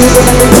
ちょっと待って。